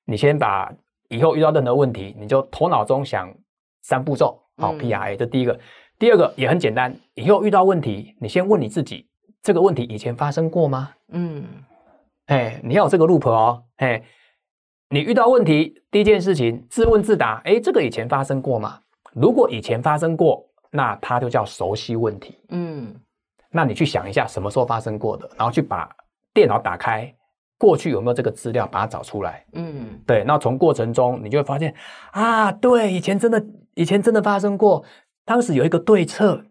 S3: 你先把以后遇到任何问题，你就头脑中想三步骤。好，P R A，这第一个，第二个也很简单。以后遇到问题，你先问你自己，这个问题以前发生过吗？嗯，哎，你要有这个 loop 哦，哎，你遇到问题，第一件事情自问自答，哎，这个以前发生过吗？如果以前发生过，那它就叫熟悉问题。嗯，那你去想一下什么时候发生过的，然后去把电脑打开，过去有没有这个资料，把它找出来。嗯，对，那从过程中你就会发现，啊，对，以前真的。以前真的发生过，当时有一个对策，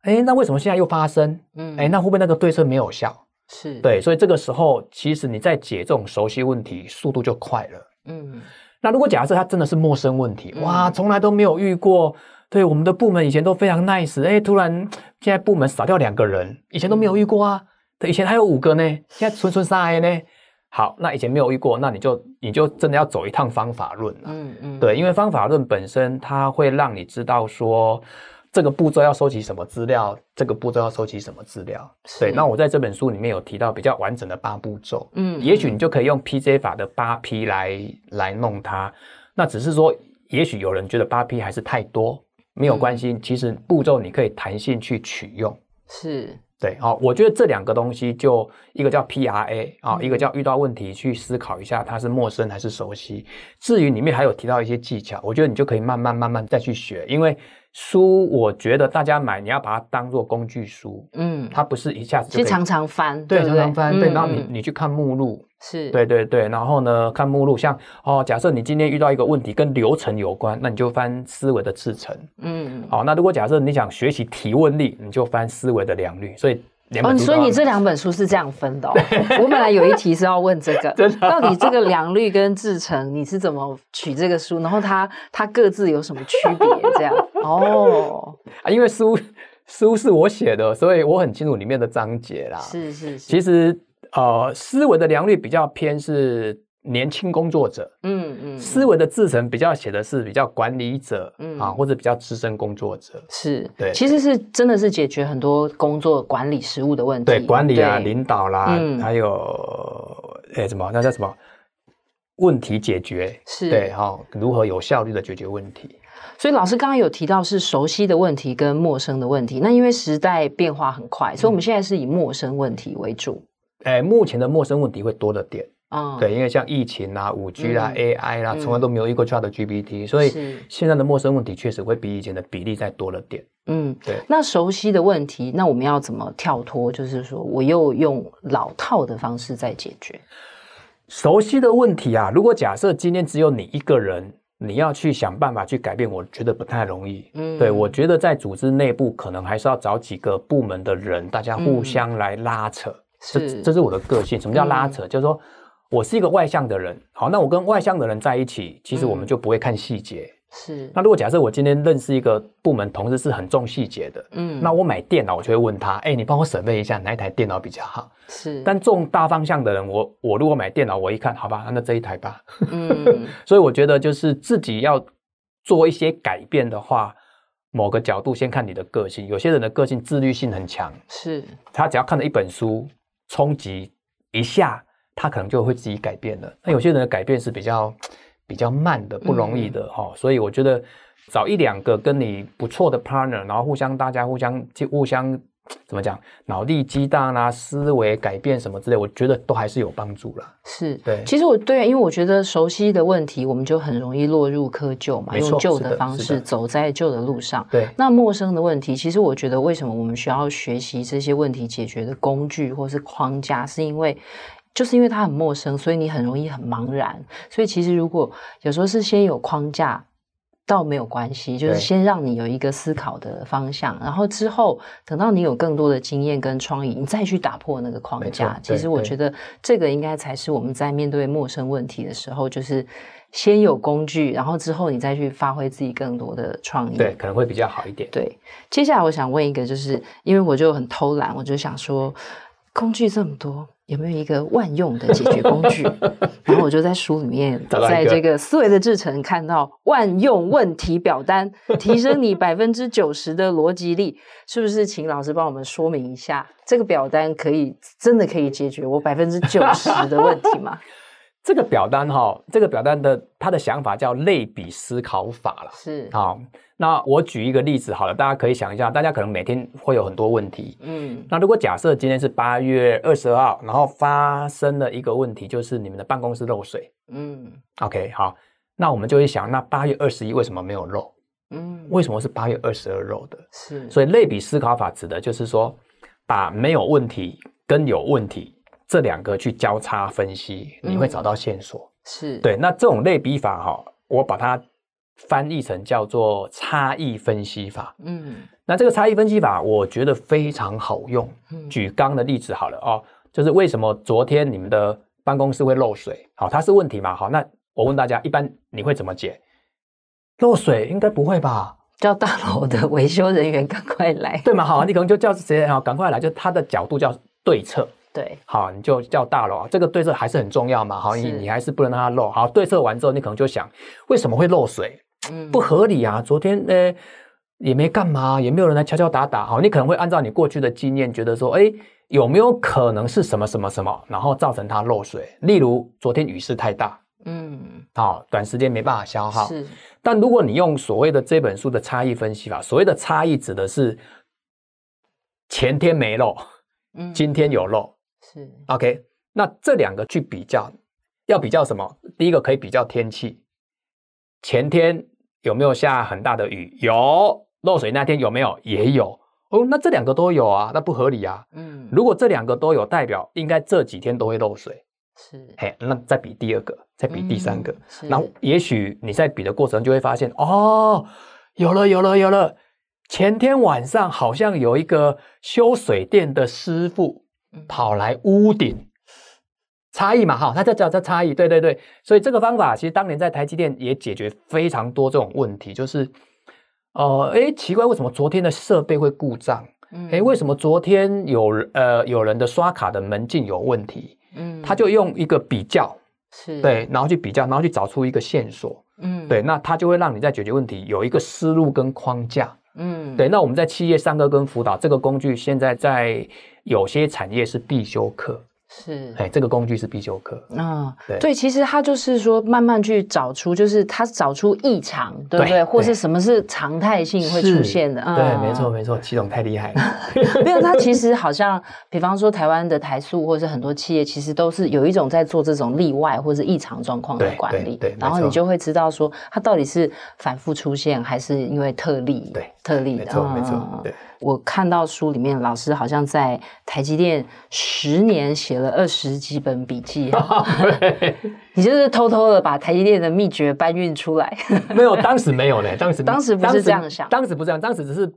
S3: 哎，那为什么现在又发生？嗯，哎，那会不会那个对策没有效？是对，所以这个时候其实你在解这种熟悉问题，速度就快了。嗯，那如果假设它真的是陌生问题，哇，从来都没有遇过，对我们的部门以前都非常 nice，哎，突然现在部门少掉两个人，以前都没有遇过啊，对，以前还有五个呢，现在纯纯三 A 呢。好，那以前没有遇过，那你就你就真的要走一趟方法论了。嗯嗯，对，因为方法论本身它会让你知道说这个步骤要收集什么资料，这个步骤要收集什么资料。对，那我在这本书里面有提到比较完整的八步骤。嗯，也许你就可以用 PJ 法的八 P 来来弄它。那只是说，也许有人觉得八 P 还是太多，没有关系，嗯、其实步骤你可以弹性去取用。是。对，好，我觉得这两个东西，就一个叫 PRA 啊，一个叫遇到问题去思考一下，它是陌生还是熟悉。至于里面还有提到一些技巧，我觉得你就可以慢慢慢慢再去学，因为。书，我觉得大家买，你要把它当做工具书，嗯，它不是一下子其实
S2: 常常翻，
S3: 对，常常翻，对，然后你你去看目录，是，对对对，然后呢，看目录，像哦，假设你今天遇到一个问题跟流程有关，那你就翻思维的制程，嗯，好，那如果假设你想学习提问力，你就翻思维的良率，所以。
S2: 哦，所以你这两本书是这样分的哦。我本来有一题是要问这个，*laughs* 到底这个良率跟制程你是怎么取这个书，然后它它各自有什么区别？这样哦，*laughs*
S3: 啊，因为书书是我写的，所以我很清楚里面的章节啦。是是是，其实呃，思维的良率比较偏是。年轻工作者，嗯嗯，思维的制程比较写的是比较管理者，嗯啊，或者比较资深工作者，
S2: 是对，其实是真的是解决很多工作管理实务的问题，
S3: 对，管理啊，领导啦，还有哎什么，那叫什么？问题解决是对哈，如何有效率的解决问题？
S2: 所以老师刚刚有提到是熟悉的问题跟陌生的问题，那因为时代变化很快，所以我们现在是以陌生问题为主。
S3: 哎，目前的陌生问题会多了点。啊，对，因为像疫情啊、五 G 啦、AI 啦，从来都没有遇过 ChatGPT，所以现在的陌生问题确实会比以前的比例再多了点。嗯，对。
S2: 那熟悉的问题，那我们要怎么跳脱？就是说，我又用老套的方式在解决
S3: 熟悉的问题啊。如果假设今天只有你一个人，你要去想办法去改变，我觉得不太容易。嗯，对，我觉得在组织内部可能还是要找几个部门的人，大家互相来拉扯。是，这是我的个性。什么叫拉扯？就是说。我是一个外向的人，好，那我跟外向的人在一起，其实我们就不会看细节。嗯、是。那如果假设我今天认识一个部门同事是很重细节的，嗯，那我买电脑，我就会问他，哎、欸，你帮我审备一下哪一台电脑比较好？是。但重大方向的人，我我如果买电脑，我一看，好吧，那这一台吧。嗯。*laughs* 所以我觉得就是自己要做一些改变的话，某个角度先看你的个性。有些人的个性自律性很强，是。他只要看了一本书，冲击一下。他可能就会自己改变了。那有些人的改变是比较 *tsk* 比较慢的，不容易的哈、嗯。所以我觉得找一两个跟你不错的 partner，然后互相大家互相就互相怎么讲，脑力激荡啊，思维改变什么之类，我觉得都还是有帮助啦。
S2: 是对，其实我对，因为我觉得熟悉的问题，我们就很容易落入窠臼嘛，用旧的方式走在旧的路上。对，那陌生的问题，其实我觉得为什么我们需要学习这些问题解决的工具或是框架，是因为。就是因为它很陌生，所以你很容易很茫然。所以其实如果有时候是先有框架，倒没有关系，就是先让你有一个思考的方向，然后之后等到你有更多的经验跟创意，你再去打破那个框架。其实我觉得这个应该才是我们在面对陌生问题的时候，就是先有工具，然后之后你再去发挥自己更多的创意。
S3: 对，可能会比较好一点。
S2: 对，接下来我想问一个，就是因为我就很偷懒，我就想说，工具这么多。有没有一个万用的解决工具？*laughs* 然后我就在书里面，在这个思维的制程看到万用问题表单，提升你 *laughs* 百分之九十的逻辑力，是不是？请老师帮我们说明一下，这个表单可以真的可以解决我百分之九十的问题吗？*laughs*
S3: 这个表单哈，这个表单的他的想法叫类比思考法了，是好。那我举一个例子好了，大家可以想一下，大家可能每天会有很多问题，嗯，那如果假设今天是八月二十二号，然后发生了一个问题，就是你们的办公室漏水，嗯，OK，好，那我们就会想，那八月二十一为什么没有漏？嗯，为什么是八月二十二漏的？是，所以类比思考法指的就是说，把没有问题跟有问题这两个去交叉分析，你会找到线索。嗯、是对，那这种类比法哈，我把它。翻译成叫做差异分析法，嗯，那这个差异分析法我觉得非常好用。举刚的例子好了哦，就是为什么昨天你们的办公室会漏水？好，它是问题嘛？好，那我问大家，一般你会怎么解？漏水应该不会吧？
S2: 叫大楼的维修人员赶快来，
S3: 对吗？好，你可能就叫谁啊？赶快来，就他的角度叫对策。
S2: 对，
S3: 好，你就叫大楼啊，这个对策还是很重要嘛。好，你你还是不能让它漏。好，对策完之后，你可能就想，为什么会漏水？嗯，不合理啊。昨天呢也没干嘛，也没有人来敲敲打打。好，你可能会按照你过去的经验，觉得说，哎，有没有可能是什么什么什么，然后造成它漏水？例如昨天雨势太大，嗯，好，短时间没办法消耗。是，但如果你用所谓的这本书的差异分析法，所谓的差异指的是前天没漏，嗯，今天有漏。是 OK，那这两个去比较，要比较什么？第一个可以比较天气，前天有没有下很大的雨？有。漏水那天有没有？也有。哦，那这两个都有啊，那不合理啊。嗯，如果这两个都有，代表应该这几天都会漏水。是，嘿，那再比第二个，再比第三个，那、嗯、也许你在比的过程就会发现，哦，有了，有了，有了。前天晚上好像有一个修水电的师傅。跑来屋顶，差异嘛，哈，它叫叫叫差异，对对对，所以这个方法其实当年在台积电也解决非常多这种问题，就是，呃，哎，奇怪，为什么昨天的设备会故障？哎，为什么昨天有呃有人的刷卡的门禁有问题？嗯，他就用一个比较，是对，然后去比较，然后去找出一个线索，嗯，对，那他就会让你在解决问题有一个思路跟框架。嗯，对，那我们在企业上课跟辅导这个工具，现在在有些产业是必修课。是，哎，这个工具是必修课啊。对，对，其实他就是说，慢慢去找出，就是他找出异常，对不对？对，或是什么是常态性会出现的？对，没错，没错，齐总太厉害了。*laughs* 没有，他其实好像，比方说台湾的台塑，或者是很多企业，其实都是有一种在做这种例外或是异常状况的管理。对，对，对，然后你就会知道说，它到底是反复出现，还是因为特例？对，特例的。没错，没错，对。我看到书里面，老师好像在台积电十年写了二十几本笔记，*laughs* 你就是偷偷的把台积电的秘诀搬运出来？没有，当时没有呢，当时 *laughs* 当时不是这样想，当时不是这样，当时只是。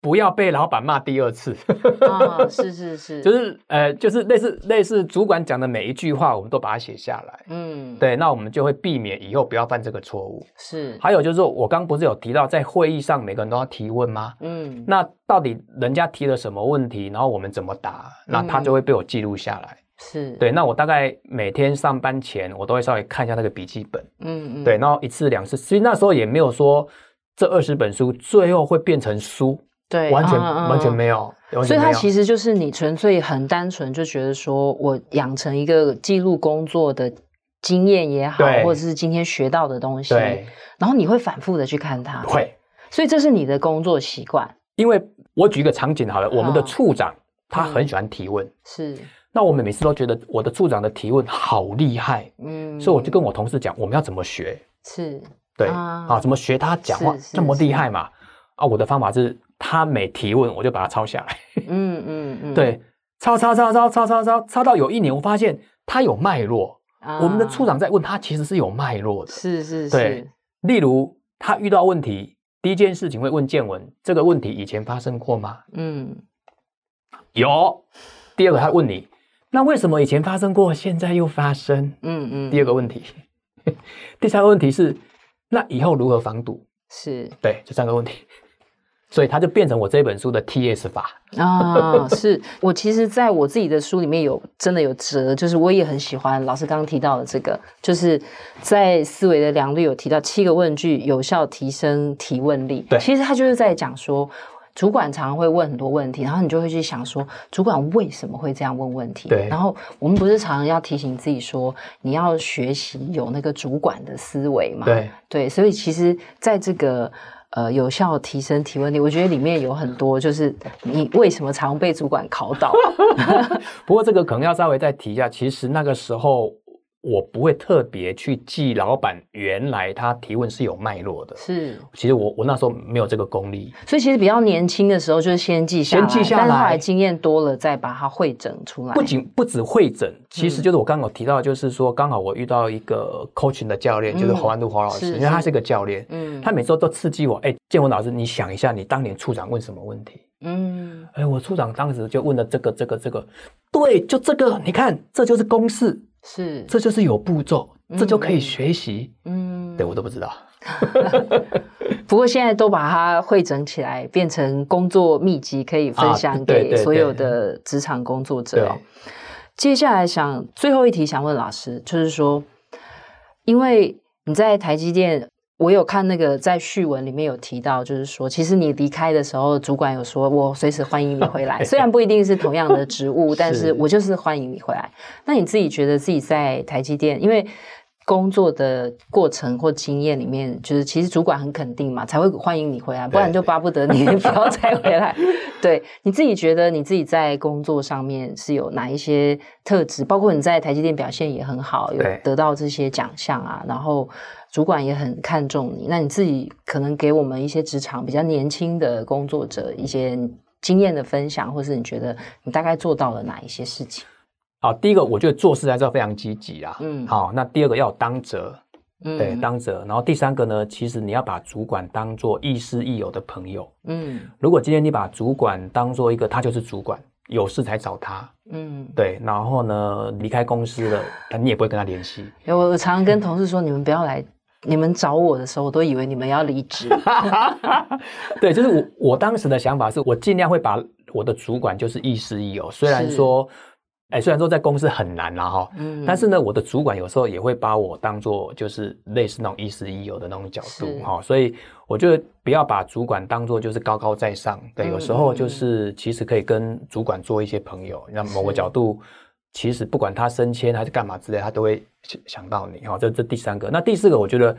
S3: 不要被老板骂第二次啊！*laughs* 是是是，就是呃，就是类似类似主管讲的每一句话，我们都把它写下来。嗯，对，那我们就会避免以后不要犯这个错误。是，还有就是说，我刚不是有提到在会议上每个人都要提问吗？嗯，那到底人家提了什么问题，然后我们怎么答，那他就会被我记录下来。是对，那我大概每天上班前，我都会稍微看一下那个笔记本。嗯嗯，对，然后一次两次，其实那时候也没有说这二十本书最后会变成书。对，完全、嗯、完全没有，嗯、所以它其实就是你纯粹很单纯就觉得说，我养成一个记录工作的经验也好，对或者是今天学到的东西，对然后你会反复的去看它，会，所以这是你的工作习惯。因为我举一个场景好了，我们的处长、嗯、他很喜欢提问，是，那我们每次都觉得我的处长的提问好厉害，嗯，所以我就跟我同事讲，我们要怎么学，是。对啊，啊，怎么学他讲话这么厉害嘛？啊，我的方法是。他每提问，我就把它抄下来。嗯嗯嗯，对，抄抄抄抄抄抄抄抄到有一年，我发现他有脉络。啊、我们的处长在问他，其实是有脉络的。是是是。对，例如他遇到问题，第一件事情会问建文：这个问题以前发生过吗？嗯，有。第二个，他问你：那为什么以前发生过，现在又发生？嗯嗯。第二个问题。*laughs* 第三个问题是：那以后如何防堵？是。对，这三个问题。所以它就变成我这本书的 TS 法啊，*laughs* 是我其实在我自己的书里面有真的有折，就是我也很喜欢老师刚刚提到的这个，就是在思维的良率有提到七个问句，有效提升提问力。对，其实他就是在讲说，主管常常会问很多问题，然后你就会去想说，主管为什么会这样问问题？对，然后我们不是常常要提醒自己说，你要学习有那个主管的思维嘛？对，对，所以其实在这个。呃，有效提升提问力，我觉得里面有很多，就是你为什么常被主管考倒？*laughs* 不过这个可能要稍微再提一下，其实那个时候。我不会特别去记老板原来他提问是有脉络的，是。其实我我那时候没有这个功力，所以其实比较年轻的时候就是先记下来，先记下来，但是后来经验多了再把它会整出来。不仅不止汇整，其实就是我刚刚有提到，就是说刚好我遇到一个 coaching 的教练，就是侯安度侯老师，因为他是一个教练，嗯，他每周都刺激我，哎，建文老师，你想一下，你当年处长问什么问题？嗯，哎，我处长当时就问了这个这个这个，对，就这个，你看，这就是公式。
S2: 是，
S3: 这就是有步骤，这就可以学习。
S2: 嗯，
S3: 对我都不知道。*laughs* *laughs*
S2: 不过现在都把它汇整起来，变成工作秘籍，可以分享给所有的职场工作者。哦，接下来想最后一题，想问老师，就是说，因为你在台积电。我有看那个在序文里面有提到，就是说，其实你离开的时候，主管有说，我随时欢迎你回来，*laughs* 虽然不一定是同样的职务，但是我就是欢迎你回来。那你自己觉得自己在台积电，因为工作的过程或经验里面，就是其实主管很肯定嘛，才会欢迎你回来，不然就巴不得你 *laughs* 不要再回来。对，你自己觉得你自己在工作上面是有哪一些特质？包括你在台积电表现也很好，有得到这些奖项啊，然后。主管也很看重你，那你自己可能给我们一些职场比较年轻的工作者一些经验的分享，或是你觉得你大概做到了哪一些事情？
S3: 好，第一个我觉得做事还是要非常积极啊。嗯，好，那第二个要有当责，嗯，对，当责。然后第三个呢，其实你要把主管当做亦师亦友的朋友。嗯，如果今天你把主管当做一个他就是主管，有事才找他。嗯，对。然后呢，离开公司了，你也不会跟他联系。*laughs*
S2: 我常常跟同事说，你们不要来。你们找我的时候，我都以为你们要离职。*laughs*
S3: 对，就是我我当时的想法是，我尽量会把我的主管就是亦师亦友。虽然说，哎，虽然说在公司很难啦哈，嗯，但是呢，我的主管有时候也会把我当做就是类似那种亦师亦友的那种角度哈。所以我觉得不要把主管当做就是高高在上。对，有时候就是其实可以跟主管做一些朋友，让某个角度。其实不管他升迁还是干嘛之类，他都会想到你哈。这这第三个，那第四个，我觉得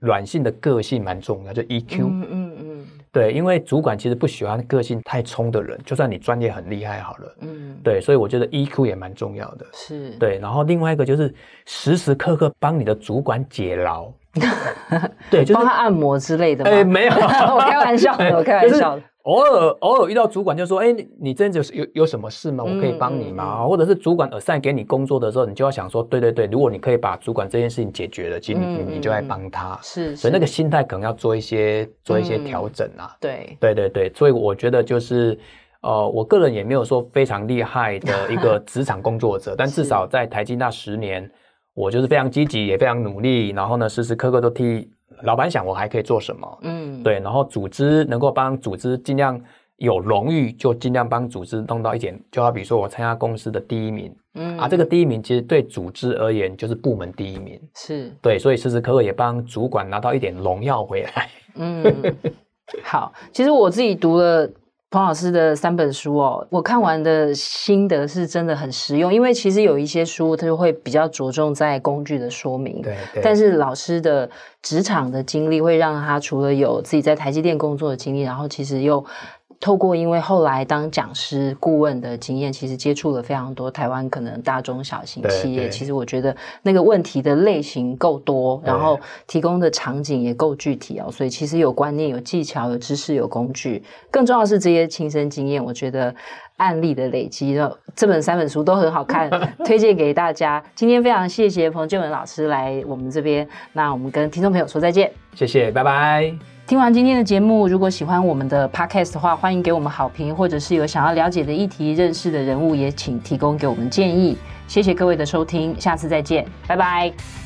S3: 软性的个性蛮重要，就 EQ。嗯嗯嗯。对，因为主管其实不喜欢个性太冲的人，就算你专业很厉害好了。嗯。对，所以我觉得 EQ 也蛮重要的。是。对，然后另外一个就是时时刻刻帮你的主管解劳。*laughs* 对，就是帮他
S2: 按摩之类的。
S3: 哎，没有，*laughs* 我
S2: 开玩笑的，我开玩笑的。*laughs*
S3: 偶尔偶尔遇到主管就说：“哎，你你这阵子有有什么事吗？我可以帮你吗？”嗯嗯、或者是主管 assign 给你工作的时候，你就要想说：“对对对，如果你可以把主管这件事情解决了，其实你、嗯、你就来帮他。是”是，所以那个心态可能要做一些做一些调整啊。对、嗯、对对对，所以我觉得就是呃，我个人也没有说非常厉害的一个 *laughs* 职场工作者，但至少在台积那十年，我就是非常积极，也非常努力，然后呢，时时刻刻都替老板想我还可以做什么。嗯，对，然后组织能够帮组织尽量。有荣誉就尽量帮组织弄到一点，就好比说我参加公司的第一名，嗯啊，这个第一名其实对组织而言就是部门第一名，是对，所以时时刻刻也帮主管拿到一点荣耀回来。嗯，
S2: 好，其实我自己读了彭老师的三本书哦，我看完的心得是真的很实用，因为其实有一些书它就会比较着重在工具的说明，对，对，但是老师的职场的经历会让他除了有自己在台积电工作的经历，然后其实又。透过因为后来当讲师顾问的经验，其实接触了非常多台湾可能大中小型企业。其实我觉得那个问题的类型够多，然后提供的场景也够具体哦。所以其实有观念、有技巧、有知识、有工具，更重要的是这些亲身经验。我觉得案例的累积，这本三本书都很好看，*laughs* 推荐给大家。今天非常谢谢彭建文老师来我们这边，那我们跟听众朋友说再见，
S3: 谢谢，拜拜。
S2: 听完今天的节目，如果喜欢我们的 podcast 的话，欢迎给我们好评，或者是有想要了解的议题、认识的人物，也请提供给我们建议。谢谢各位的收听，下次再见，拜拜。